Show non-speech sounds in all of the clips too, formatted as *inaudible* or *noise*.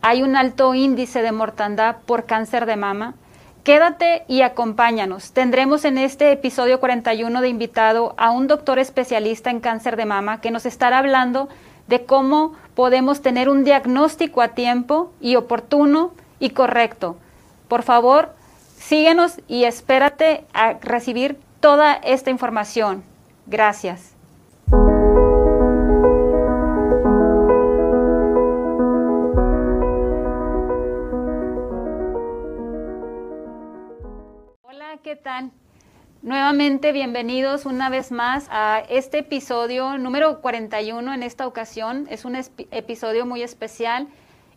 Hay un alto índice de mortandad por cáncer de mama. Quédate y acompáñanos. Tendremos en este episodio 41 de invitado a un doctor especialista en cáncer de mama que nos estará hablando de cómo podemos tener un diagnóstico a tiempo y oportuno y correcto. Por favor, síguenos y espérate a recibir toda esta información. Gracias. ¿Qué tal? Nuevamente, bienvenidos una vez más a este episodio número 41 en esta ocasión. Es un episodio muy especial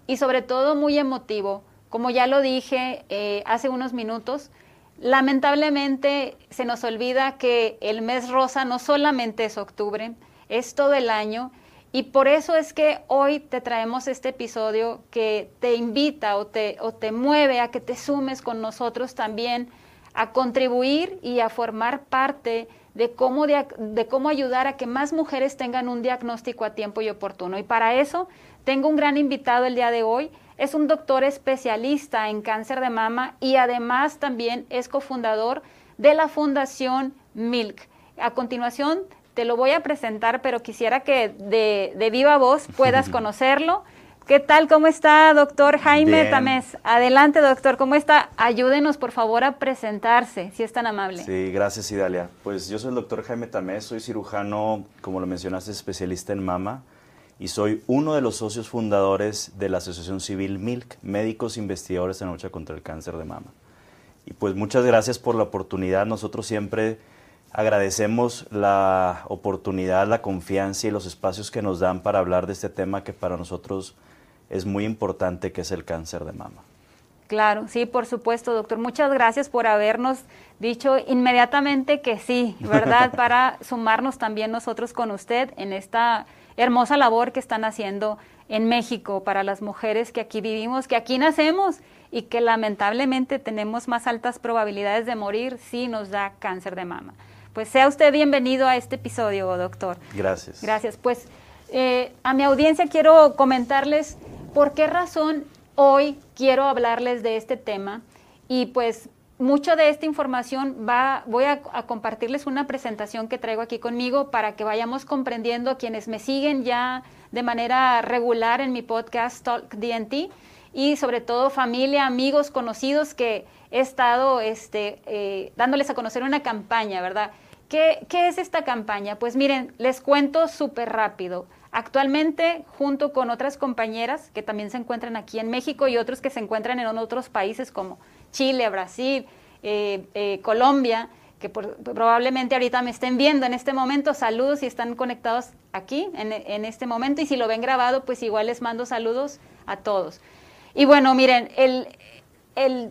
y sobre todo muy emotivo. Como ya lo dije eh, hace unos minutos, lamentablemente se nos olvida que el mes rosa no solamente es octubre, es todo el año y por eso es que hoy te traemos este episodio que te invita o te, o te mueve a que te sumes con nosotros también a contribuir y a formar parte de cómo, de, cómo ayudar a que más mujeres tengan un diagnóstico a tiempo y oportuno. Y para eso tengo un gran invitado el día de hoy. Es un doctor especialista en cáncer de mama y además también es cofundador de la Fundación Milk. A continuación te lo voy a presentar, pero quisiera que de, de viva voz puedas *laughs* conocerlo. ¿Qué tal? ¿Cómo está, doctor Jaime Tamés? Adelante, doctor, ¿cómo está? Ayúdenos, por favor, a presentarse, si es tan amable. Sí, gracias, Idalia. Pues yo soy el doctor Jaime Tamés, soy cirujano, como lo mencionaste, especialista en mama, y soy uno de los socios fundadores de la Asociación Civil MILC, Médicos Investigadores en la Lucha contra el Cáncer de Mama. Y pues muchas gracias por la oportunidad. Nosotros siempre agradecemos la oportunidad, la confianza y los espacios que nos dan para hablar de este tema que para nosotros es muy importante, que es el cáncer de mama. Claro, sí, por supuesto, doctor. Muchas gracias por habernos dicho inmediatamente que sí, ¿verdad? *laughs* Para sumarnos también nosotros con usted en esta hermosa labor que están haciendo en México para las mujeres que aquí vivimos, que aquí nacemos y que lamentablemente tenemos más altas probabilidades de morir si nos da cáncer de mama. Pues sea usted bienvenido a este episodio, doctor. Gracias. Gracias. Pues eh, a mi audiencia quiero comentarles ¿Por qué razón hoy quiero hablarles de este tema? Y pues mucho de esta información va, voy a, compartirles una presentación que traigo aquí conmigo para que vayamos comprendiendo quienes me siguen ya de manera regular en mi podcast Talk DNT y sobre todo familia, amigos, conocidos que he estado este, eh, dándoles a conocer una campaña, ¿verdad? ¿Qué, ¿Qué es esta campaña? Pues miren, les cuento súper rápido. Actualmente, junto con otras compañeras que también se encuentran aquí en México y otros que se encuentran en otros países como Chile, Brasil, eh, eh, Colombia, que probablemente ahorita me estén viendo en este momento, saludos si están conectados aquí en, este momento y si lo ven grabado, pues igual les mando saludos a todos. Y bueno, miren, el,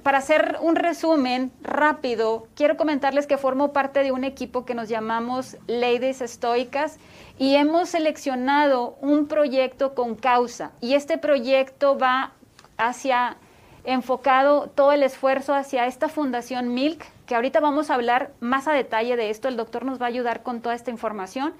para hacer un resumen rápido, quiero comentarles que formo parte de un equipo que nos llamamos Ladies Estoicas y hemos seleccionado un proyecto con causa. Y este proyecto va hacia, enfocado todo el esfuerzo hacia esta fundación Milk, que ahorita vamos a hablar más a detalle de esto. El doctor nos va a ayudar con toda esta información.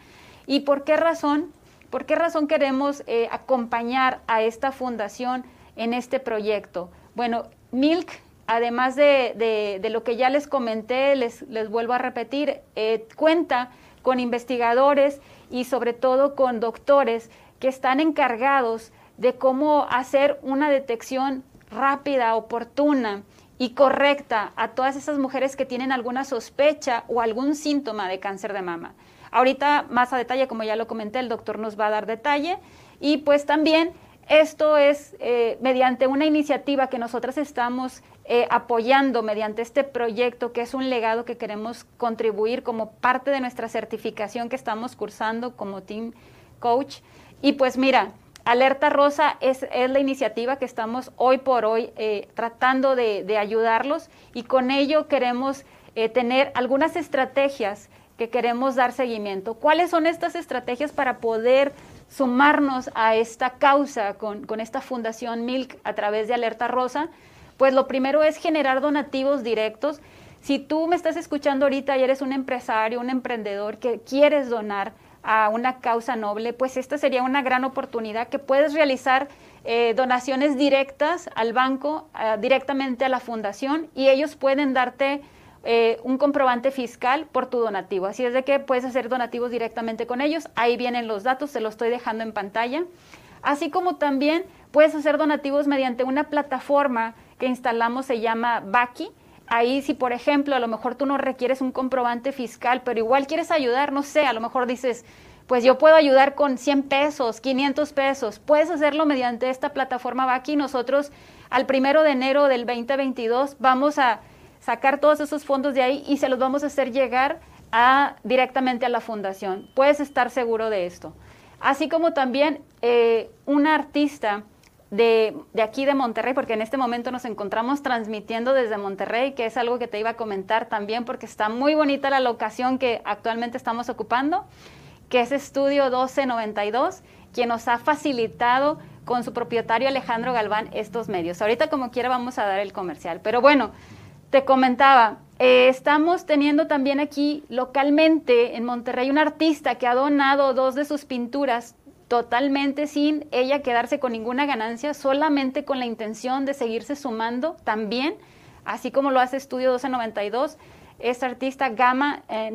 ¿Y por qué razón? ¿Por qué razón queremos eh, acompañar a esta fundación en este proyecto? Bueno, Milk, además de, lo que ya les comenté, les, les vuelvo a repetir, eh, cuenta con investigadores y sobre todo con doctores que están encargados de cómo hacer una detección rápida, oportuna y correcta a todas esas mujeres que tienen alguna sospecha o algún síntoma de cáncer de mama. Ahorita más a detalle, como ya lo comenté, el doctor nos va a dar detalle y pues también esto es eh, mediante una iniciativa que nosotras estamos eh, apoyando mediante este proyecto, que es un legado que queremos contribuir como parte de nuestra certificación que estamos cursando como Team Coach. Y pues mira, Alerta Rosa es, la iniciativa que estamos hoy por hoy eh, tratando de, ayudarlos y con ello queremos tener algunas estrategias que queremos dar seguimiento. ¿Cuáles son estas estrategias para poder sumarnos a esta causa con, esta fundación Milk a través de Alerta Rosa, pues lo primero es generar donativos directos. Si tú me estás escuchando ahorita y eres un empresario, un emprendedor que quieres donar a una causa noble, pues esta sería una gran oportunidad que puedes realizar eh, donaciones directas al banco, directamente a la fundación y ellos pueden darte eh, un comprobante fiscal por tu donativo. Así es de que puedes hacer donativos directamente con ellos. Ahí vienen los datos, se los estoy dejando en pantalla. Así como también puedes hacer donativos mediante una plataforma instalamos, se llama Baki. Ahí si por ejemplo a lo mejor tú no requieres un comprobante fiscal, pero igual quieres ayudar, no sé, a lo mejor dices, pues yo puedo ayudar con 100 pesos, 500 pesos. Puedes hacerlo mediante esta plataforma Baki. Nosotros al primero de enero del 2022 vamos a sacar todos esos fondos de ahí y se los vamos a hacer llegar a, directamente a la fundación. Puedes estar seguro de esto. Así como también eh, un artista de, aquí de Monterrey, porque en este momento nos encontramos transmitiendo desde Monterrey, que es algo que te iba a comentar también, porque está muy bonita la locación que actualmente estamos ocupando, que es Estudio 1292, quien nos ha facilitado con su propietario Alejandro Galván estos medios. Ahorita como quiera vamos a dar el comercial, pero bueno, te comentaba, eh, estamos teniendo también aquí localmente en Monterrey un artista que ha donado dos de sus pinturas totalmente sin ella quedarse con ninguna ganancia, solamente con la intención de seguirse sumando también, así como lo hace Estudio 1292. Esta artista Gama eh,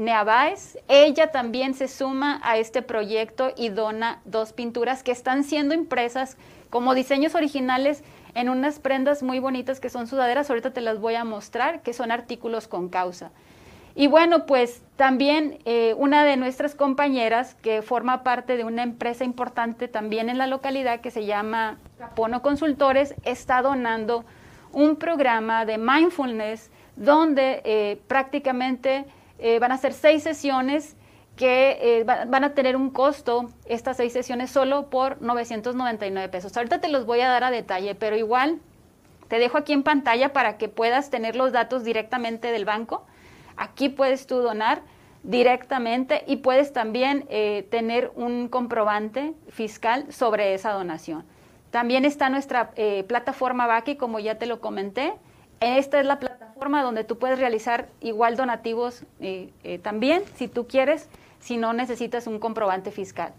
ella también se suma a este proyecto y dona dos pinturas que están siendo impresas como diseños originales en unas prendas muy bonitas que son sudaderas, ahorita te las voy a mostrar, que son artículos con causa. Y bueno, pues también eh, una de nuestras compañeras que forma parte de una empresa importante también en la localidad que se llama Capono Consultores está donando un programa de mindfulness donde eh, prácticamente eh, van a ser seis sesiones que van a tener un costo estas seis sesiones solo por 999 pesos. Ahorita te los voy a dar a detalle, pero igual te dejo aquí en pantalla para que puedas tener los datos directamente del banco. Aquí puedes tú donar directamente y puedes también eh, tener un comprobante fiscal sobre esa donación. También está nuestra eh, plataforma Baki, como ya te lo comenté. Esta es la plataforma donde tú puedes realizar igual donativos también, si tú quieres si no necesitas un comprobante fiscal.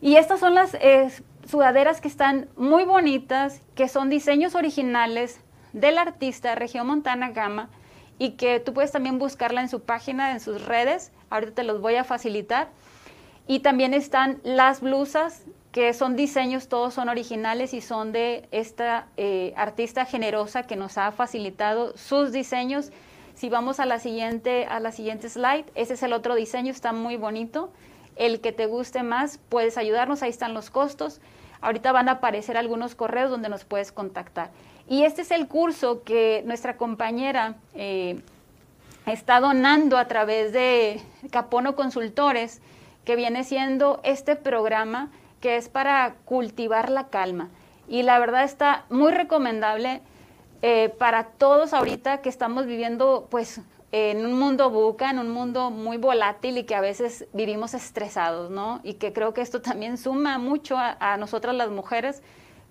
Y estas son las eh, sudaderas que están muy bonitas, que son diseños originales del artista Región Montana Gama y que tú puedes también buscarla en su página, en sus redes. Ahorita te los voy a facilitar. Y también están las blusas, que son diseños, todos son originales y son de esta eh, artista generosa que nos ha facilitado sus diseños si vamos a la siguiente, a la siguiente slide, ese es el otro diseño, está muy bonito. El que te guste más, puedes ayudarnos, ahí están los costos. Ahorita van a aparecer algunos correos donde nos puedes contactar. Y este es el curso que nuestra compañera eh, está donando a través de Capono Consultores, que viene siendo este programa que es para cultivar la calma. Y la verdad está muy recomendable eh, para todos ahorita que estamos viviendo pues en un mundo buca, en un mundo muy volátil y que a veces vivimos estresados, ¿no? Y que creo que esto también suma mucho a, nosotras las mujeres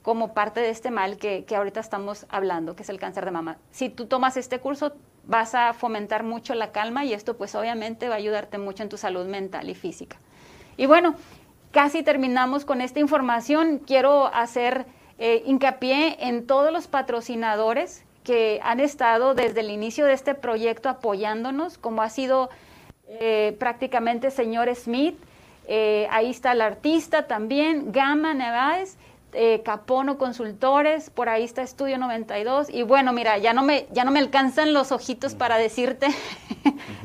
como parte de este mal que, que, ahorita estamos hablando, que es el cáncer de mama. Si tú tomas este curso, vas a fomentar mucho la calma y esto pues obviamente va a ayudarte mucho en tu salud mental y física. Y bueno, casi terminamos con esta información. Quiero hacer eh, hincapié en todos los patrocinadores que han estado desde el inicio de este proyecto apoyándonos, como ha sido eh, prácticamente señor Smith, eh, ahí está el artista también, Gama Nevaez, Capono Consultores, por ahí está Estudio 92, y bueno, mira, ya no me, ya no me alcanzan los ojitos para decirte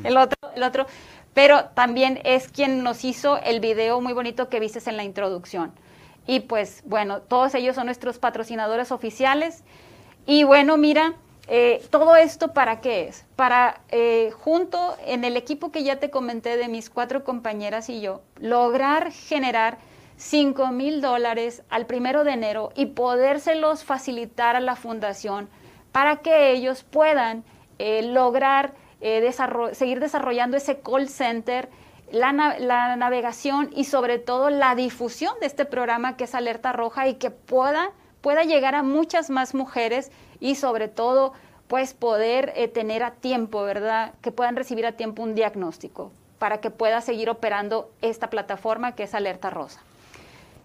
el otro, el otro, pero también es quien nos hizo el video muy bonito que viste en la introducción. Y pues bueno, todos ellos son nuestros patrocinadores oficiales. Y bueno, mira, eh, todo esto para qué es? Para eh, junto en el equipo que ya te comenté de mis cuatro compañeras y yo, lograr generar 5 mil dólares al primero de enero y podérselos facilitar a la fundación para que ellos puedan eh, lograr seguir desarrollando ese call center la, navegación y sobre todo la difusión de este programa que es Alerta Roja y que pueda, pueda llegar a muchas más mujeres y sobre todo pues poder eh, tener a tiempo, ¿verdad? Que puedan recibir a tiempo un diagnóstico. para que pueda seguir operando esta plataforma que es Alerta Rosa.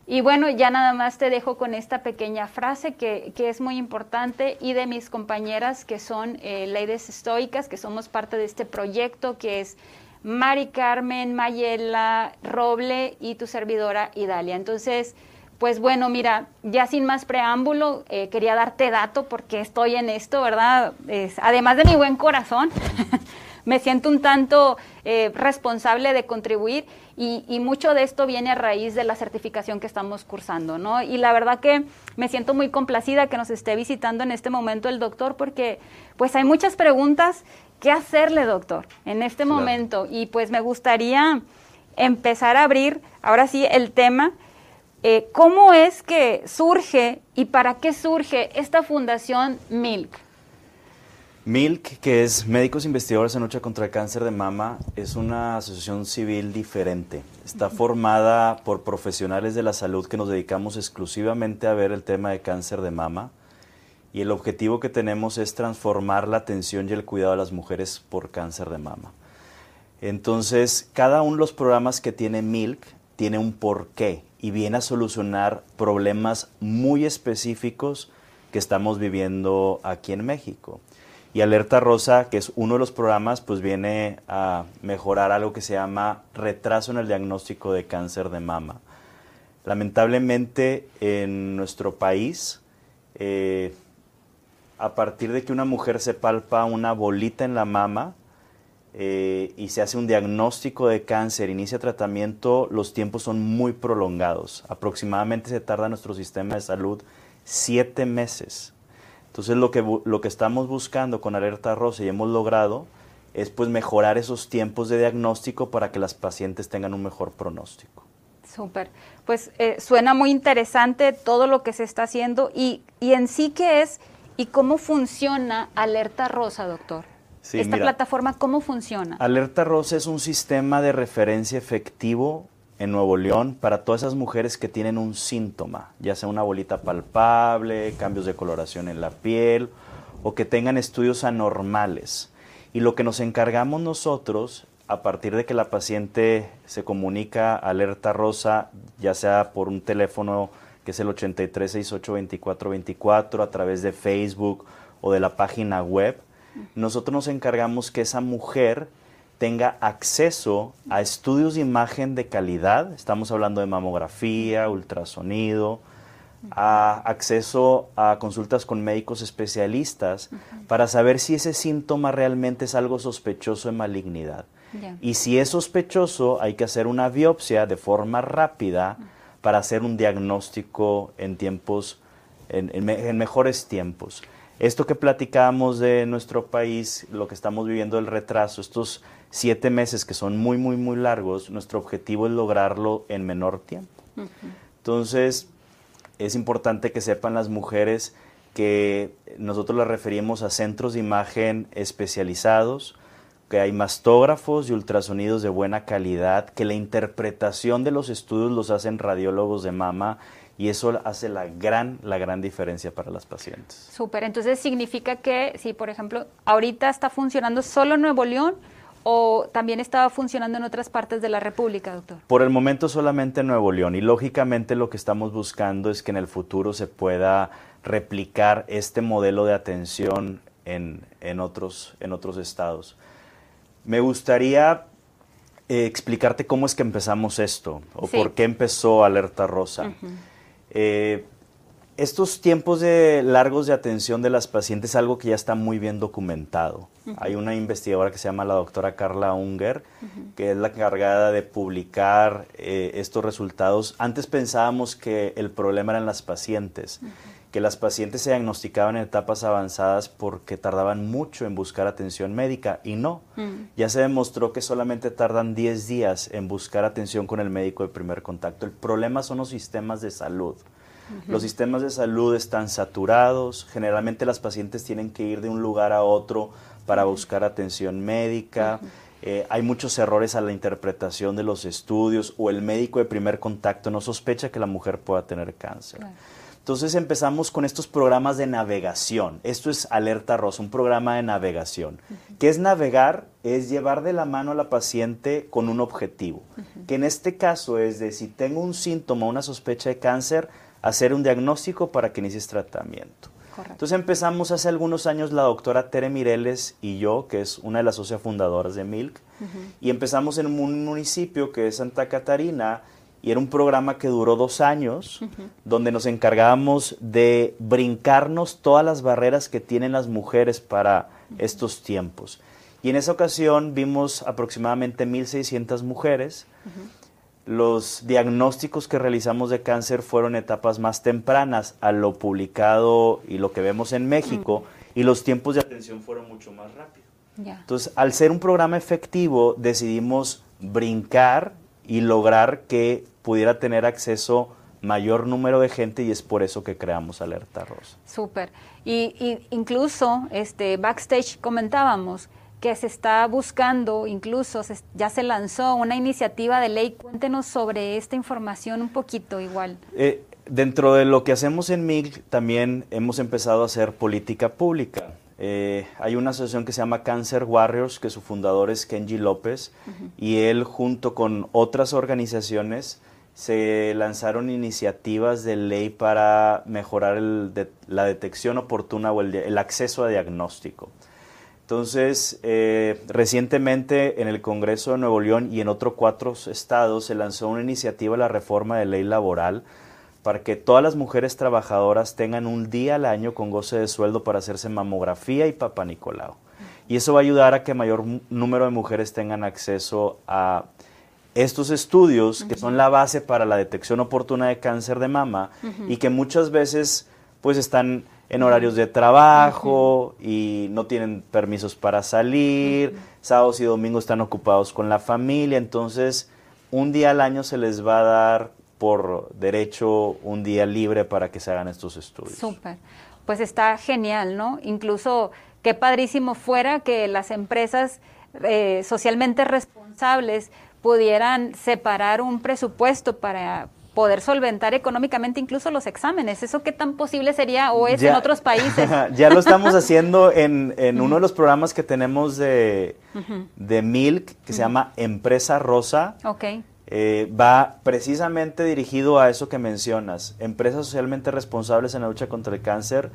Y bueno, ya nada más te dejo con esta pequeña frase que, es muy importante y de mis compañeras que son eh, Ladies Estoicas, que somos parte de este proyecto, que es Mari Carmen, Mayela, Roble y tu servidora Idalia. Entonces, pues bueno, mira, ya sin más preámbulo, eh, quería darte dato porque estoy en esto, ¿verdad? además de mi buen corazón, *laughs* me siento un tanto eh, responsable de contribuir y, mucho de esto viene a raíz de la certificación que estamos cursando, ¿no? Y la verdad que me siento muy complacida que nos esté visitando en este momento el doctor porque pues hay muchas preguntas que hacerle, doctor, en este momento y pues me gustaría empezar a abrir ahora sí el tema eh, ¿Cómo es que surge y para qué surge esta fundación MILK? MILK, que es Médicos Investigadores en Lucha contra el Cáncer de Mama, es una asociación civil diferente. Está formada por profesionales de la salud que nos dedicamos exclusivamente a ver el tema de cáncer de mama. Y el objetivo que tenemos es transformar la atención y el cuidado de las mujeres por cáncer de mama. Entonces, cada uno de los programas que tiene MILK tiene un porqué y viene a solucionar problemas muy específicos que estamos viviendo aquí en México. Y Alerta Rosa, que es uno de los programas, pues viene a mejorar algo que se llama retraso en el diagnóstico de cáncer de mama. Lamentablemente en nuestro país, eh, a partir de que una mujer se palpa una bolita en la mama, eh, y se hace un diagnóstico de cáncer, inicia tratamiento, los tiempos son muy prolongados. Aproximadamente se tarda nuestro sistema de salud siete meses. Entonces lo que, lo que estamos buscando con Alerta Rosa y hemos logrado es pues mejorar esos tiempos de diagnóstico para que las pacientes tengan un mejor pronóstico. Súper. Pues eh, suena muy interesante todo lo que se está haciendo y, y en sí qué es y cómo funciona Alerta Rosa, doctor. ¿Esta plataforma cómo funciona? Alerta Rosa es un sistema de referencia efectivo en Nuevo León para todas esas mujeres que tienen un síntoma, ya sea una bolita palpable, cambios de coloración en la piel o que tengan estudios anormales. Y lo que nos encargamos nosotros, a partir de que la paciente se comunica Alerta Rosa, ya sea por un teléfono que es el 83682424, a través de Facebook o de la página web, nosotros nos encargamos que esa mujer tenga acceso a estudios de imagen de calidad, estamos hablando de mamografía, ultrasonido, a acceso a consultas con médicos especialistas para saber si ese síntoma realmente es algo sospechoso de malignidad. Y si es sospechoso, hay que hacer una biopsia de forma rápida para hacer un diagnóstico en tiempos, en mejores tiempos. Esto que platicábamos de nuestro país, lo que estamos viviendo, el retraso, estos siete meses que son muy, muy, muy largos, nuestro objetivo es lograrlo en menor tiempo. Entonces, es importante que sepan las mujeres que nosotros las referimos a centros de imagen especializados, que hay mastógrafos y ultrasonidos de buena calidad, que la interpretación de los estudios los hacen radiólogos de mama y eso hace la gran, la gran diferencia para las pacientes. Súper, entonces significa que si, por ejemplo, ahorita está funcionando solo en Nuevo León o también estaba funcionando en otras partes de la República, doctor? Por el momento solamente en Nuevo León y lógicamente lo que estamos buscando es que en el futuro se pueda replicar este modelo de atención en, en, otros, en otros estados. Me gustaría eh, explicarte cómo es que empezamos esto o por qué empezó Alerta Rosa. Eh, estos tiempos de largos de atención de las pacientes es algo que ya está muy bien documentado. Hay una investigadora que se llama la doctora Carla Unger, que es la encargada de publicar eh, estos resultados. Antes pensábamos que el problema eran las pacientes, que las pacientes se diagnosticaban en etapas avanzadas porque tardaban mucho en buscar atención médica y no. Ya se demostró que solamente tardan 10 días en buscar atención con el médico de primer contacto. El problema son los sistemas de salud. Los sistemas de salud están saturados, generalmente las pacientes tienen que ir de un lugar a otro para buscar atención médica. Eh, hay muchos errores a la interpretación de los estudios o el médico de primer contacto no sospecha que la mujer pueda tener cáncer. Entonces empezamos con estos programas de navegación. Esto es Alerta Rosa, un programa de navegación. ¿Qué es navegar? Es llevar de la mano a la paciente con un objetivo. Que en este caso es de si tengo un síntoma, una sospecha de cáncer, hacer un diagnóstico para que inicies tratamiento. Entonces empezamos hace algunos años la doctora Tere Mireles y yo, que es una de las socias fundadoras de Milk, y empezamos en un municipio que es Santa Catarina, y era un programa que duró dos años, donde nos encargábamos de brincarnos todas las barreras que tienen las mujeres para estos tiempos. Y en esa ocasión vimos aproximadamente 1.600 mujeres. Los diagnósticos que realizamos de cáncer fueron etapas más tempranas a lo publicado y lo que vemos en México, y los tiempos de atención fueron mucho más rápidos. Entonces, al ser un programa efectivo, decidimos brincar y lograr que pudiera tener acceso mayor número de gente y es por eso que creamos Alerta Rosa. Súper. Y, incluso este backstage comentábamos que se está buscando, incluso ya se lanzó una iniciativa de ley. Cuéntenos sobre esta información un poquito igual. Eh, dentro de lo que hacemos en MIG también hemos empezado a hacer política pública. Eh, hay una asociación que se llama Cancer Warriors, que su fundador es Kenji López, y él junto con otras organizaciones se lanzaron iniciativas de ley para mejorar la detección oportuna o el, acceso a diagnóstico. Entonces, eh, recientemente en el Congreso de Nuevo León y en otros cuatro estados se lanzó una iniciativa, la reforma de ley laboral, para que todas las mujeres trabajadoras tengan un día al año con goce de sueldo para hacerse mamografía y papá Nicolau. Y eso va a ayudar a que mayor número de mujeres tengan acceso a estos estudios que son la base para la detección oportuna de cáncer de mama y que muchas veces pues están en horarios de trabajo y no tienen permisos para salir, sábados y domingos están ocupados con la familia, entonces un día al año se les va a dar por derecho un día libre para que se hagan estos estudios. Súper. Pues está genial, ¿no? Incluso qué padrísimo fuera que las empresas eh, socialmente responsables pudieran separar un presupuesto para poder solventar económicamente incluso los exámenes. ¿Eso qué tan posible sería o es en otros países? *laughs* ya lo estamos *laughs* haciendo en, en uno de los programas que tenemos de, de Milk, que se llama Empresa Rosa. Okay. Eh, va precisamente dirigido a eso que mencionas, empresas socialmente responsables en la lucha contra el cáncer.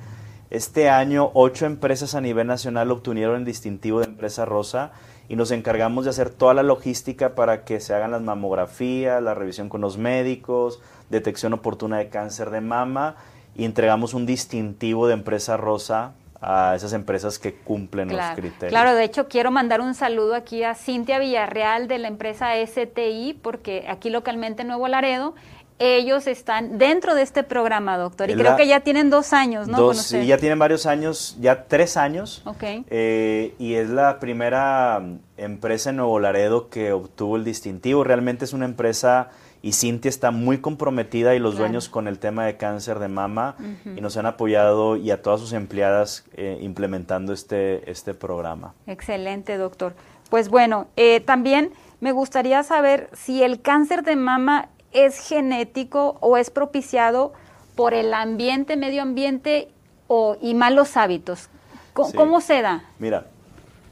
Este año, ocho empresas a nivel nacional obtuvieron el distintivo de empresa rosa y nos encargamos de hacer toda la logística para que se hagan las mamografías, la revisión con los médicos, detección oportuna de cáncer de mama y entregamos un distintivo de empresa rosa a esas empresas que cumplen los criterios. Claro, de hecho quiero mandar un saludo aquí a Cintia Villarreal de la empresa STI, porque aquí localmente en Nuevo Laredo, ellos están dentro de este programa, doctor, y creo que ya tienen dos años, ¿no? Dos, sí, ya tienen varios años, ya tres años. Ok. Eh, y es la primera mm, empresa en Nuevo Laredo que obtuvo el distintivo. Realmente es una empresa y Cintia está muy comprometida y los dueños con el tema de cáncer de mama y nos han apoyado y a todas sus empleadas eh, implementando este, este programa. Excelente, doctor. Pues bueno, eh, también me gustaría saber si el cáncer de mama es genético o es propiciado por el ambiente, medio ambiente o, y malos hábitos. ¿Cómo se da? Mira,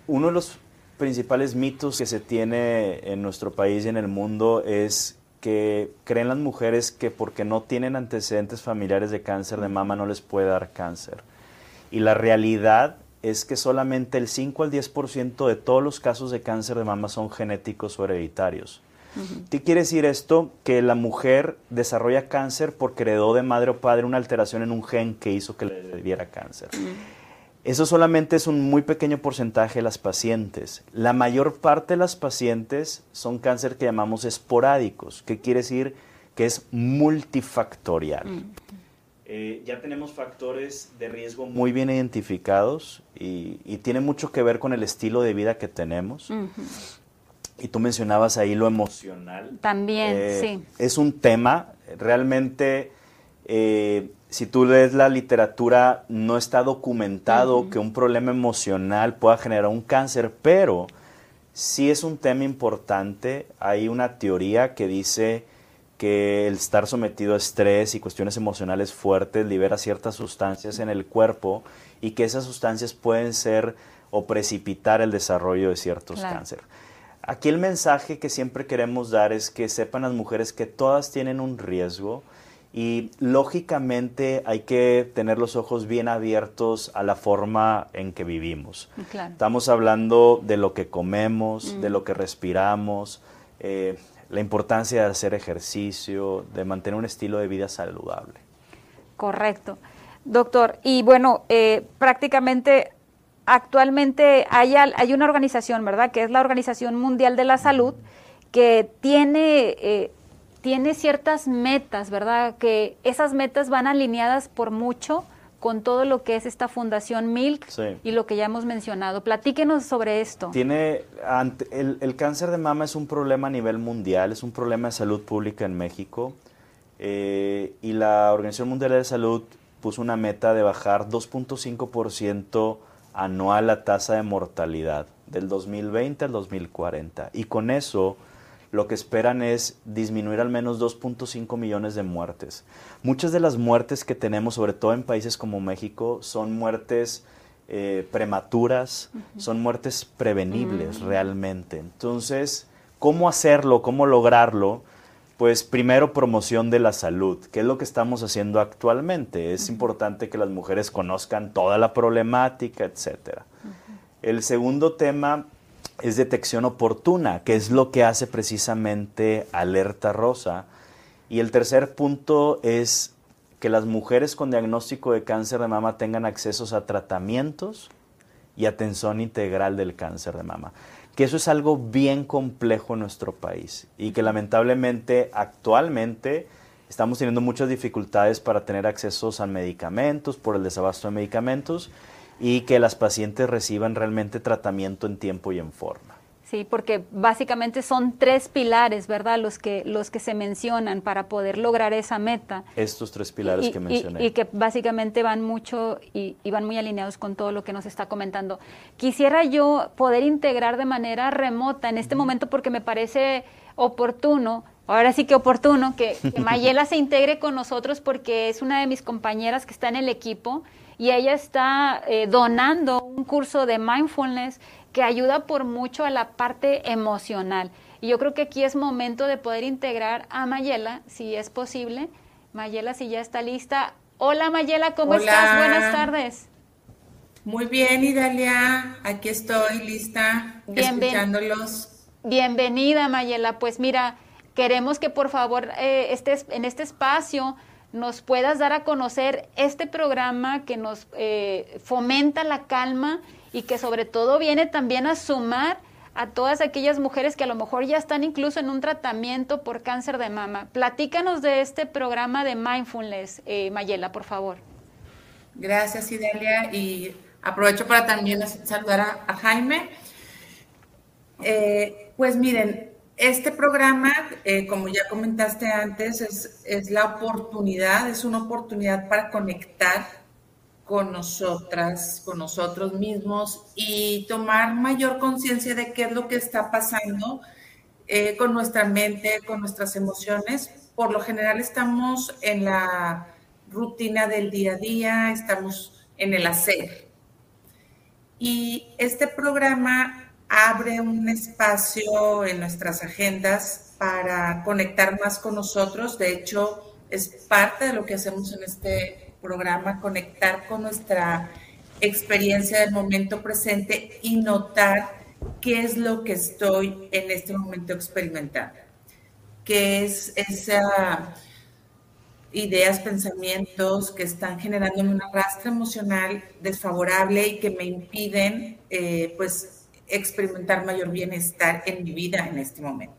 uno de los principales mitos que se tiene en nuestro país y en el mundo es que creen las mujeres que porque no tienen antecedentes familiares de cáncer de mama no les puede dar cáncer. Y la realidad es que solamente el 5 al 10% de todos los casos de cáncer de mama son genéticos o hereditarios. ¿Qué quiere decir esto? Que la mujer desarrolla cáncer porque heredó de madre o padre una alteración en un gen que hizo que le diera cáncer. Eso solamente es un muy pequeño porcentaje de las pacientes. La mayor parte de las pacientes son cáncer que llamamos esporádicos, que quiere decir que es multifactorial. Eh, ya tenemos factores de riesgo muy bien identificados y, tiene mucho que ver con el estilo de vida que tenemos. Y tú mencionabas ahí lo emocional. También, eh, sí. Es un tema, realmente eh, si tú lees la literatura, no está documentado que un problema emocional pueda generar un cáncer, pero sí es un tema importante. Hay una teoría que dice que el estar sometido a estrés y cuestiones emocionales fuertes libera ciertas sustancias en el cuerpo y que esas sustancias pueden ser o precipitar el desarrollo de ciertos cánceres. Aquí el mensaje que siempre queremos dar es que sepan las mujeres que todas tienen un riesgo y lógicamente hay que tener los ojos bien abiertos a la forma en que vivimos. Estamos hablando de lo que comemos, de lo que respiramos, eh, la importancia de hacer ejercicio, de mantener un estilo de vida saludable. Correcto. Doctor, y bueno, eh, prácticamente actualmente hay, hay, una organización, ¿verdad? Que es la Organización Mundial de la Salud, que tiene, eh, tiene ciertas metas, ¿verdad? Que esas metas van alineadas por mucho con todo lo que es esta Fundación Milk y lo que ya hemos mencionado. Platíquenos sobre esto. Tiene, el, el, cáncer de mama es un problema a nivel mundial, es un problema de salud pública en México. Eh, y la Organización Mundial de Salud puso una meta de bajar 2.5% anual la tasa de mortalidad del 2020 al 2040. Y con eso lo que esperan es disminuir al menos 2.5 millones de muertes. Muchas de las muertes que tenemos, sobre todo en países como México, son muertes eh, prematuras, son muertes prevenibles mm. realmente. Entonces, ¿cómo hacerlo? ¿Cómo lograrlo? Pues primero promoción de la salud, que es lo que estamos haciendo actualmente. Es importante que las mujeres conozcan toda la problemática, etc. El segundo tema es detección oportuna, que es lo que hace precisamente Alerta Rosa. Y el tercer punto es que las mujeres con diagnóstico de cáncer de mama tengan accesos a tratamientos y atención integral del cáncer de mama que eso es algo bien complejo en nuestro país y que lamentablemente actualmente estamos teniendo muchas dificultades para tener accesos a medicamentos por el desabasto de medicamentos y que las pacientes reciban realmente tratamiento en tiempo y en forma. Sí, porque básicamente son tres pilares, ¿verdad? Los que, los que se mencionan para poder lograr esa meta. Estos tres pilares que mencioné. Y, que básicamente van mucho y, van muy alineados con todo lo que nos está comentando. Quisiera yo poder integrar de manera remota en este momento porque me parece oportuno ahora sí que oportuno que, Mayela se integre con nosotros porque es una de mis compañeras que está en el equipo y ella está eh, donando un curso de mindfulness que ayuda por mucho a la parte emocional. Y yo creo que aquí es momento de poder integrar a Mayela, si es posible. Mayela, si ya está lista. Hola Mayela, ¿cómo estás? Buenas tardes. Muy bien, Idalia, aquí estoy lista, escuchándolos. Bienvenida, Mayela. Pues mira, queremos que por favor eh, estés en este espacio nos puedas dar a conocer este programa que nos eh, fomenta la calma y que sobre todo viene también a sumar a todas aquellas mujeres que a lo mejor ya están incluso en un tratamiento por cáncer de mama. Platícanos de este programa de mindfulness, eh, Mayela, por favor. Gracias, Idelia, y aprovecho para también saludar a, Jaime. Eh, pues miren, este programa, eh, como ya comentaste antes, es, es la oportunidad, es una oportunidad para conectar con nosotras, con nosotros mismos y tomar mayor conciencia de qué es lo que está pasando eh, con nuestra mente, con nuestras emociones. Por lo general estamos en la rutina del día a día, estamos en el hacer. Y este programa abre un espacio en nuestras agendas para conectar más con nosotros. De hecho, es parte de lo que hacemos en este programa, conectar con nuestra experiencia del momento presente y notar qué es lo que estoy en este momento experimentando, qué es esa ideas, pensamientos que están generando un arrastre emocional desfavorable y que me impiden eh, pues experimentar mayor bienestar en mi vida en este momento.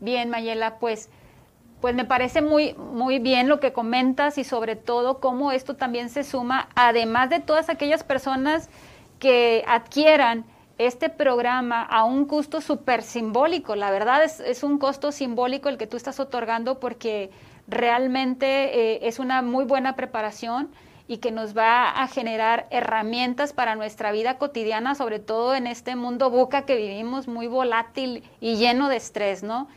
Bien, Mayela, pues pues me parece muy, muy bien lo que comentas y sobre todo cómo esto también se suma, además de todas aquellas personas que adquieran este programa a un costo súper simbólico. La verdad es, es, un costo simbólico el que tú estás otorgando porque realmente eh, es una muy buena preparación y que nos va a generar herramientas para nuestra vida cotidiana, sobre todo en este mundo buca que vivimos muy volátil y lleno de estrés, ¿no?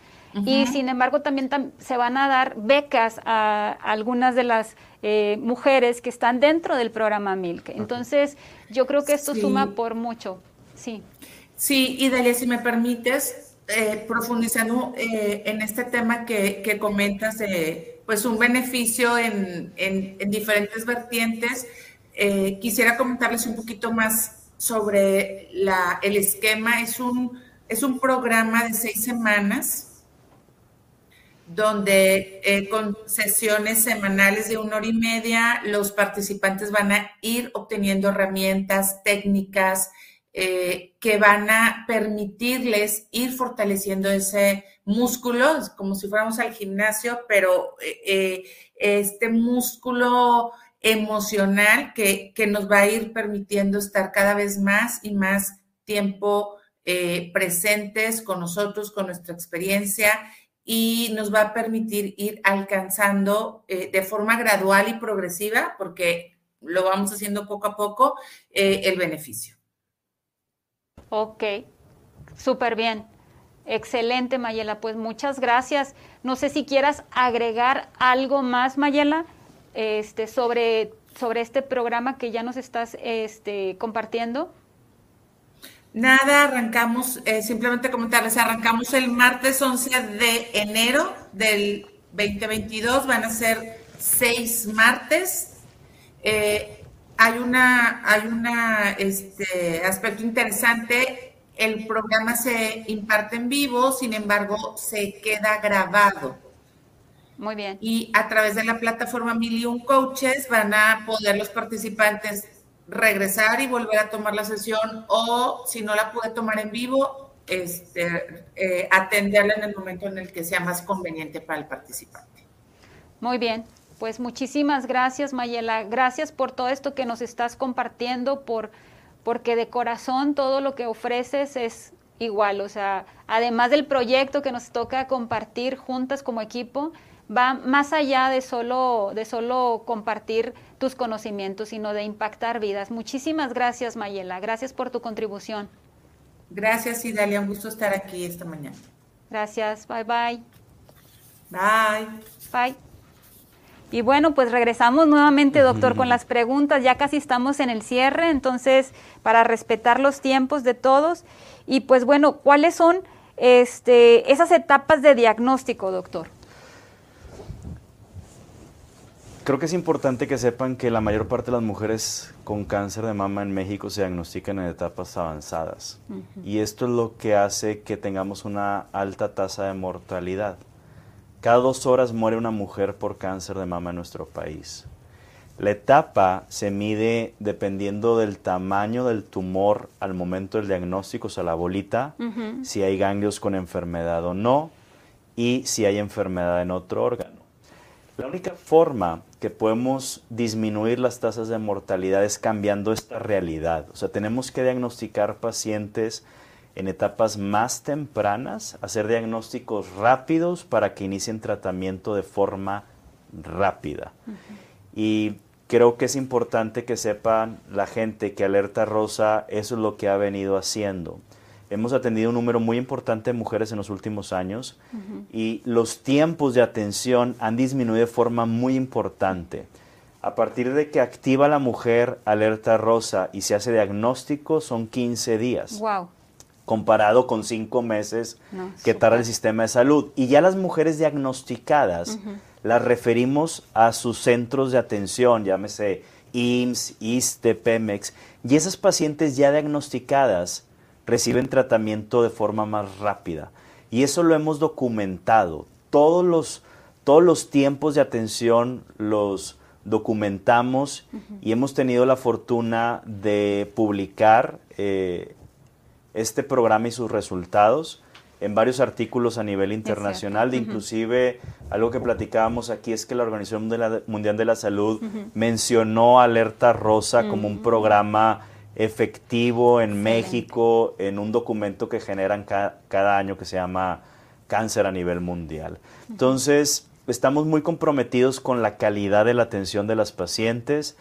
Y sin embargo también se van a dar becas a, algunas de las eh, mujeres que están dentro del programa Milk. Entonces, yo creo que esto suma por mucho. Sí. Sí, y Dalia, si me permites, eh, profundizando eh, en este tema que, que comentas de pues un beneficio en, en, diferentes vertientes, quisiera comentarles un poquito más sobre la, el esquema. Es un, es un programa de seis semanas donde eh, con sesiones semanales de una hora y media los participantes van a ir obteniendo herramientas técnicas eh, que van a permitirles ir fortaleciendo ese músculo, como si fuéramos al gimnasio, pero eh, este músculo emocional que, que, nos va a ir permitiendo estar cada vez más y más tiempo presentes con nosotros, con nuestra experiencia y nos va a permitir ir alcanzando eh, de forma gradual y progresiva, porque lo vamos haciendo poco a poco, eh, el beneficio. Ok, súper bien. Excelente, Mayela. Pues muchas gracias. No sé si quieras agregar algo más, Mayela, este, sobre, sobre este programa que ya nos estás este, compartiendo. Nada, arrancamos, eh, simplemente comentarles, arrancamos el martes 11 de enero del 2022, van a ser seis martes. Eh, hay una, hay una, este, aspecto interesante, el programa se imparte en vivo, sin embargo, se queda grabado. Muy bien. Y a través de la plataforma Million Coaches van a poder los participantes regresar y volver a tomar la sesión o si no la pude tomar en vivo, este, eh, atenderla en el momento en el que sea más conveniente para el participante. Muy bien, pues muchísimas gracias Mayela, gracias por todo esto que nos estás compartiendo, por, porque de corazón todo lo que ofreces es igual, o sea, además del proyecto que nos toca compartir juntas como equipo, va más allá de solo, de solo compartir tus conocimientos, sino de impactar vidas. Muchísimas gracias, Mayela. Gracias por tu contribución. Gracias, Idalia. Un gusto estar aquí esta mañana. Gracias. Bye, bye. Bye. Bye. Y bueno, pues regresamos nuevamente, doctor, con las preguntas. Ya casi estamos en el cierre, entonces, para respetar los tiempos de todos. Y pues bueno, ¿cuáles son este, esas etapas de diagnóstico, doctor? Creo que es importante que sepan que la mayor parte de las mujeres con cáncer de mama en México se diagnostican en etapas avanzadas. Y esto es lo que hace que tengamos una alta tasa de mortalidad. Cada dos horas muere una mujer por cáncer de mama en nuestro país. La etapa se mide dependiendo del tamaño del tumor al momento del diagnóstico, o sea, la bolita, si hay ganglios con enfermedad o no, y si hay enfermedad en otro órgano. La única forma que podemos disminuir las tasas de mortalidad es cambiando esta realidad. O sea, tenemos que diagnosticar pacientes en etapas más tempranas, hacer diagnósticos rápidos para que inicien tratamiento de forma rápida. Y creo que es importante que sepan la gente que Alerta Rosa eso es lo que ha venido haciendo. Hemos atendido un número muy importante de mujeres en los últimos años y los tiempos de atención han disminuido de forma muy importante. A partir de que activa la mujer alerta rosa y se hace diagnóstico, son 15 días. Wow. Comparado con 5 meses que tarda el sistema de salud. Y ya las mujeres diagnosticadas las referimos a sus centros de atención, llámese IMSS, ISTE, PEMEX. Y esas pacientes ya diagnosticadas reciben tratamiento de forma más rápida. Y eso lo hemos documentado. Todos los, todos los tiempos de atención los documentamos y hemos tenido la fortuna de publicar eh, este programa y sus resultados en varios artículos a nivel internacional, de inclusive algo que platicábamos aquí es que la Organización Mundial de la Salud mencionó Alerta Rosa como un programa efectivo en México en un documento que generan cada año que se llama Cáncer a nivel mundial. Entonces, estamos muy comprometidos con la calidad de la atención de las pacientes.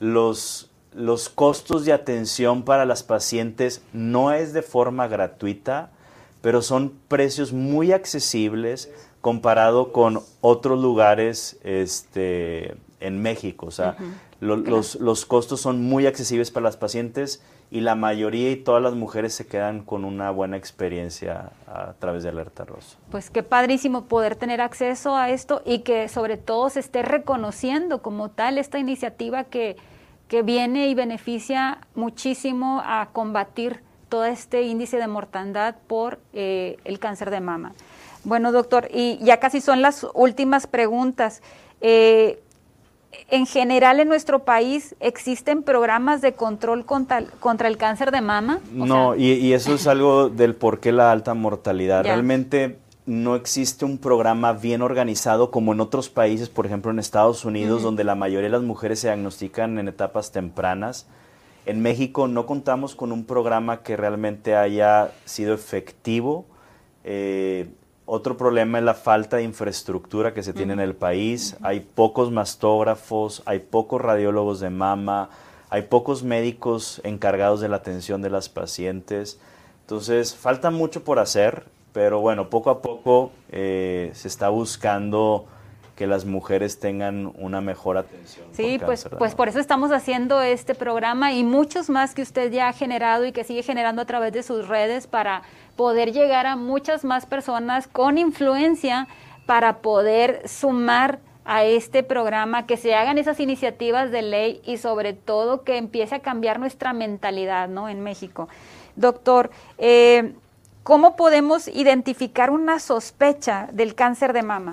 los, los costos de atención para las pacientes no es de forma gratuita, pero son precios muy accesibles comparado con otros lugares este, en México. O sea, los, los costos son muy accesibles para las pacientes y la mayoría y todas las mujeres se quedan con una buena experiencia a través de Alerta Rosa. Pues qué padrísimo poder tener acceso a esto y que sobre todo se esté reconociendo como tal esta iniciativa que, que viene y beneficia muchísimo a combatir todo este índice de mortandad por eh, el cáncer de mama. Bueno, doctor, y ya casi son las últimas preguntas. Eh, en general en nuestro país existen programas de control contra, contra el cáncer de mama. no, y, eso es algo del por qué la alta mortalidad. *laughs* Realmente no existe un programa bien organizado como en otros países, por ejemplo en Estados Unidos, donde la mayoría de las mujeres se diagnostican en etapas tempranas. En México no contamos con un programa que realmente haya sido efectivo. Eh, otro problema es la falta de infraestructura que se tiene en el país. Hay pocos mastógrafos, hay pocos radiólogos de mama, hay pocos médicos encargados de la atención de las pacientes. Entonces, falta mucho por hacer, pero bueno, poco a poco eh, se está buscando que las mujeres tengan una mejor atención. Sí, pues, pues por eso estamos haciendo este programa y muchos más que usted ya ha generado y que sigue generando a través de sus redes para poder llegar a muchas más personas con influencia para poder sumar a este programa, que se hagan esas iniciativas de ley y sobre todo que empiece a cambiar nuestra mentalidad ¿no? en México. Doctor, eh, ¿cómo podemos identificar una sospecha del cáncer de mama?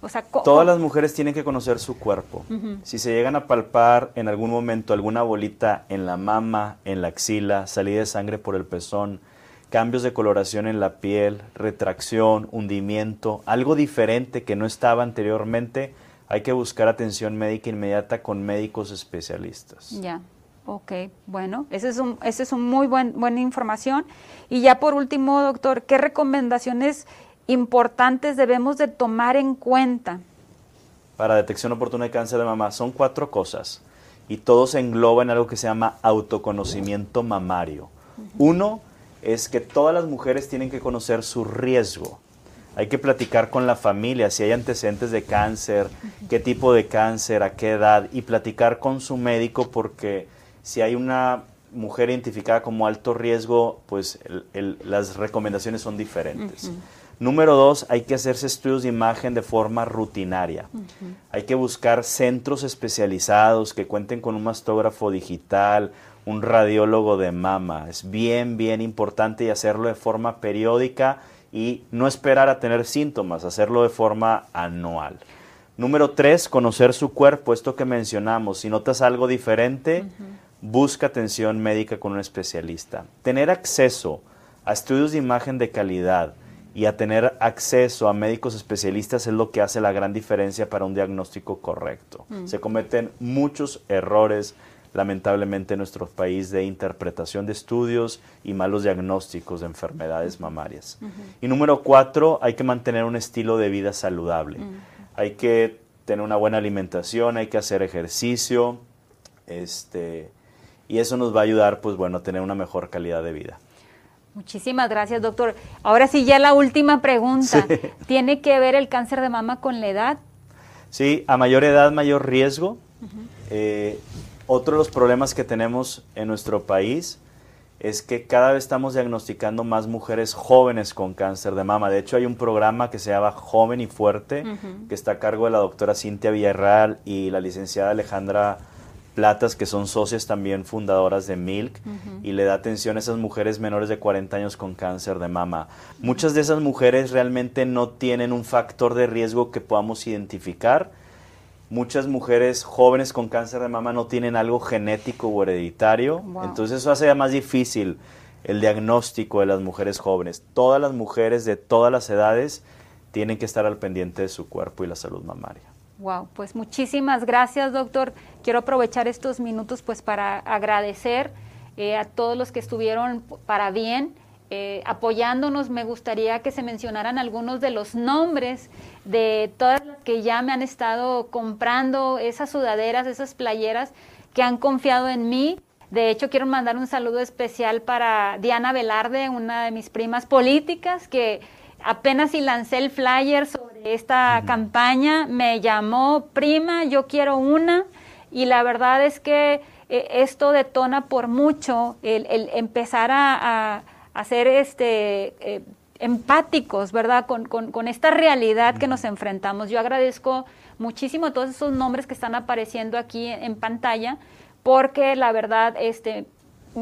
O sea, Todas las mujeres tienen que conocer su cuerpo. Si se llegan a palpar en algún momento alguna bolita en la mama, en la axila, salida de sangre por el pezón, cambios de coloración en la piel, retracción, hundimiento, algo diferente que no estaba anteriormente, hay que buscar atención médica inmediata con médicos especialistas. Ya, ok, bueno, esa es, un, ese es un muy buen, buena información. Y ya por último, doctor, ¿qué recomendaciones importantes debemos de tomar en cuenta? Para detección oportuna de cáncer de mama, son cuatro cosas y todo se engloba en algo que se llama autoconocimiento mamario. Uno, es que todas las mujeres tienen que conocer su riesgo. Hay que platicar con la familia si hay antecedentes de cáncer, qué tipo de cáncer, a qué edad, y platicar con su médico porque si hay una mujer identificada como alto riesgo, pues las recomendaciones son diferentes. Número dos, hay que hacerse estudios de imagen de forma rutinaria. Hay que buscar centros especializados que cuenten con un mastógrafo digital, un radiólogo de mama. Es bien, bien importante y hacerlo de forma periódica y no esperar a tener síntomas, hacerlo de forma anual. Número tres, conocer su cuerpo, esto que mencionamos. Si notas algo diferente, busca atención médica con un especialista. Tener acceso a estudios de imagen de calidad y a tener acceso a médicos especialistas es lo que hace la gran diferencia para un diagnóstico correcto. Mm. Se cometen muchos errores lamentablemente en nuestro país de interpretación de estudios y malos diagnósticos de enfermedades mamarias. Y número cuatro, hay que mantener un estilo de vida saludable. Hay que tener una buena alimentación, hay que hacer ejercicio, este, y eso nos va a ayudar, pues bueno, a tener una mejor calidad de vida. Muchísimas gracias, doctor. Ahora sí, ya la última pregunta. ¿Tiene que ver el cáncer de mama con la edad? Sí, a mayor edad, mayor riesgo. Otro de los problemas que tenemos en nuestro país es que cada vez estamos diagnosticando más mujeres jóvenes con cáncer de mama. De hecho, hay un programa que se llama Joven y Fuerte, que está a cargo de la doctora Cintia Villarreal y la licenciada Alejandra Platas, que son socias también fundadoras de Milk, y le da atención a esas mujeres menores de 40 años con cáncer de mama. Muchas de esas mujeres realmente no tienen un factor de riesgo que podamos identificar, muchas mujeres jóvenes con cáncer de mama no tienen algo genético o hereditario, entonces eso hace más difícil el diagnóstico de las mujeres jóvenes. Todas las mujeres de todas las edades tienen que estar al pendiente de su cuerpo y la salud mamaria. Wow, pues muchísimas gracias, doctor. Quiero aprovechar estos minutos pues para agradecer eh, a todos los que estuvieron para bien eh, apoyándonos, me gustaría que se mencionaran algunos de los nombres de todas las que ya me han estado comprando esas sudaderas, esas playeras que han confiado en mí. De hecho, quiero mandar un saludo especial para Diana Velarde, una de mis primas políticas, que apenas si lancé el flyer sobre esta campaña, me llamó prima, yo quiero una, y la verdad es que eh, esto detona por mucho el, empezar a, a, ser este, eh, empáticos, ¿verdad? Con, con, esta realidad que nos enfrentamos. Yo agradezco muchísimo todos esos nombres que están apareciendo aquí en, pantalla, porque la verdad, este,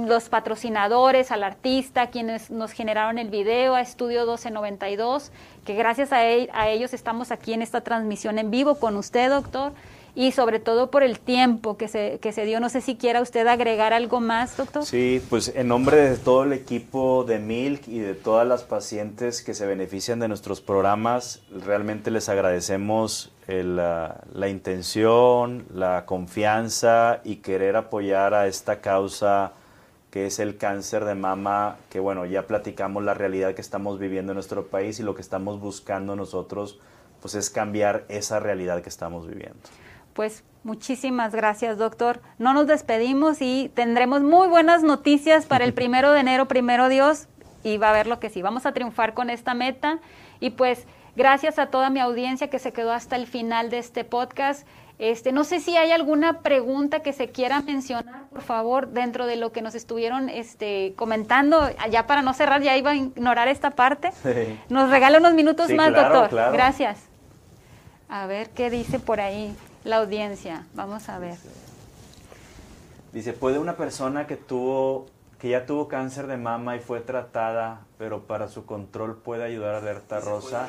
los patrocinadores, al artista, quienes nos generaron el video, a Estudio 1292, que gracias a, a ellos estamos aquí en esta transmisión en vivo con usted, doctor y sobre todo por el tiempo que se, que se dio. No sé si quiera usted agregar algo más, doctor. Sí, pues en nombre de todo el equipo de Milk y de todas las pacientes que se benefician de nuestros programas, realmente les agradecemos la, la intención, la confianza y querer apoyar a esta causa que es el cáncer de mama, que bueno, ya platicamos la realidad que estamos viviendo en nuestro país y lo que estamos buscando nosotros, pues es cambiar esa realidad que estamos viviendo pues muchísimas gracias, doctor. No nos despedimos y tendremos muy buenas noticias para el *laughs* primero de enero, primero Dios, y va a ver lo que sí. Vamos a triunfar con esta meta y pues gracias a toda mi audiencia que se quedó hasta el final de este podcast. Este, no sé si hay alguna pregunta que se quiera mencionar, por favor, dentro de lo que nos estuvieron este, comentando, ya para no cerrar, ya iba a ignorar esta parte. Nos regala unos minutos más, doctor. Gracias. A ver qué dice por ahí la audiencia. Vamos a ver. Dice, ¿puede una persona que tuvo que ya tuvo cáncer de mama y fue tratada, pero para su control puede ayudar a alerta rosa?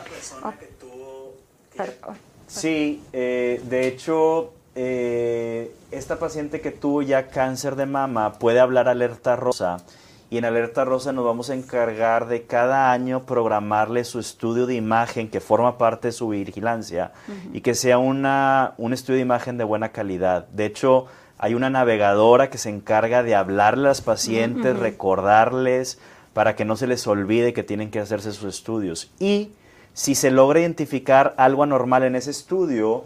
Sí, eh, de hecho, eh, esta paciente que tuvo ya cáncer de mama puede hablar alerta rosa y en Alerta Rosa nos vamos a encargar de cada año programarle su estudio de imagen que forma parte de su vigilancia y que sea una, un estudio de imagen de buena calidad. De hecho, hay una navegadora que se encarga de hablarle a las pacientes, recordarles para que no se les olvide que tienen que hacerse sus estudios. Y si se logra identificar algo anormal en ese estudio,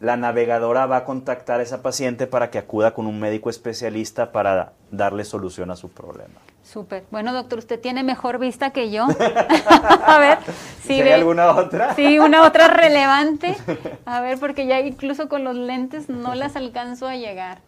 la navegadora va a contactar a esa paciente para que acuda con un médico especialista para darle solución a su problema. Súper. Bueno, doctor, usted tiene mejor vista que yo. *laughs* a ver, si ¿Hay alguna otra? Sí, una otra relevante. A ver, porque ya incluso con los lentes no las alcanzo a llegar.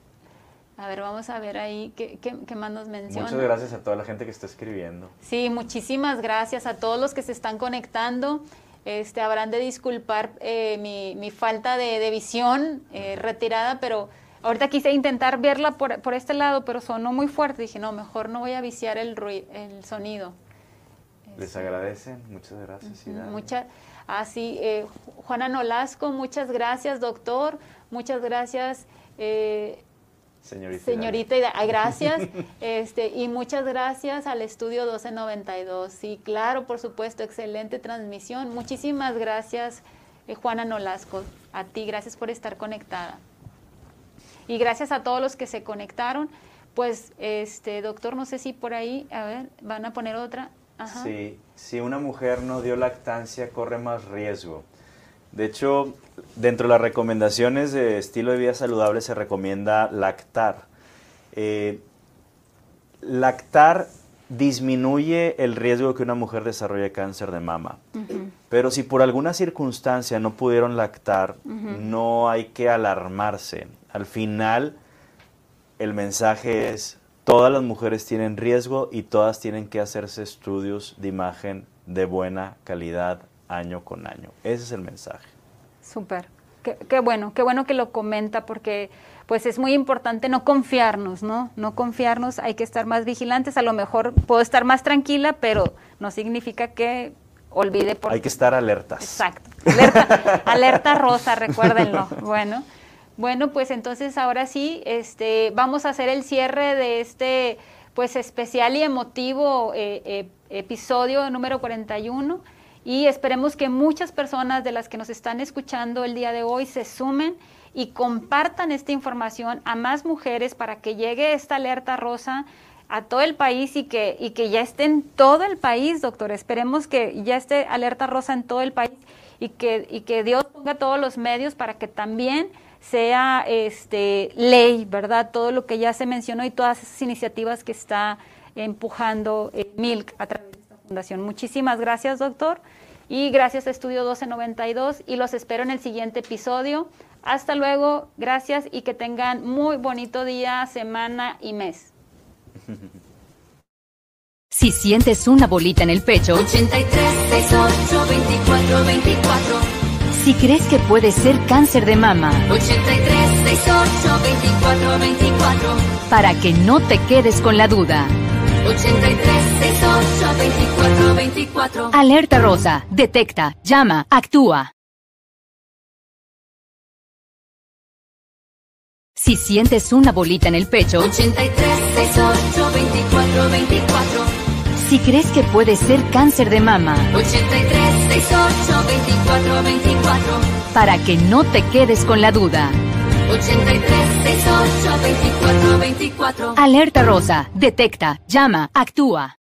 A ver, vamos a ver ahí qué, qué, más nos menciona. Muchas gracias a toda la gente que está escribiendo. Sí, muchísimas gracias a todos los que se están conectando. Este, habrán de disculpar eh, mi, mi, falta de, de visión eh, retirada, pero ahorita quise intentar verla por, por, este lado, pero sonó muy fuerte. Dije, no, mejor no voy a viciar el, el sonido. Les este, agradecen, muchas gracias. Muchas, ah, sí, eh, Juana Nolasco, muchas gracias, doctor. Muchas gracias. Eh, Señorita. Señorita, gracias. *laughs* este, y muchas gracias al estudio 1292. Sí, claro, por supuesto, excelente transmisión. Muchísimas gracias, eh, Juana Nolasco. A ti, gracias por estar conectada. Y gracias a todos los que se conectaron. Pues, este, doctor, no sé si por ahí, a ver, van a poner otra. Sí, si una mujer no dio lactancia, corre más riesgo. De hecho, dentro de las recomendaciones de estilo de vida saludable se recomienda lactar. Eh, lactar disminuye el riesgo de que una mujer desarrolle cáncer de mama. Pero si por alguna circunstancia no pudieron lactar, no hay que alarmarse. Al final, el mensaje es, todas las mujeres tienen riesgo y todas tienen que hacerse estudios de imagen de buena calidad año con año. Ese es el mensaje. Súper. Qué, bueno, qué bueno que lo comenta porque pues es muy importante no confiarnos, ¿no? No confiarnos, hay que estar más vigilantes. A lo mejor puedo estar más tranquila, pero no significa que olvide por... Hay que estar alertas. Exacto. Alerta, *laughs* alerta rosa, recuérdenlo. Bueno, bueno, pues entonces ahora sí, este, vamos a hacer el cierre de este pues especial y emotivo eh, eh, episodio número 41 y esperemos que muchas personas de las que nos están escuchando el día de hoy se sumen y compartan esta información a más mujeres para que llegue esta alerta rosa a todo el país y que, y que ya esté en todo el país, doctor. Esperemos que ya esté alerta rosa en todo el país y que, y que Dios ponga todos los medios para que también sea este, ley, ¿verdad? Todo lo que ya se mencionó y todas esas iniciativas que está empujando eh, MILC a través fundación. Muchísimas gracias, doctor, y gracias a Estudio 1292 y los espero en el siguiente episodio. Hasta luego, gracias y que tengan muy bonito día, semana y mes. *laughs* Si sientes una bolita en el pecho, 83 68 24 24. si crees que puede ser cáncer de mama, 83 68 24 24. para que no te quedes con la duda. 83 68 24 24. Alerta rosa, detecta, llama, actúa. Si sientes una bolita en el pecho, 83 68 24 24. si crees que puede ser cáncer de mama, 83 68 24 24. para que no te quedes con la duda. 83 68 24 24. Alerta rosa, detecta, llama, actúa.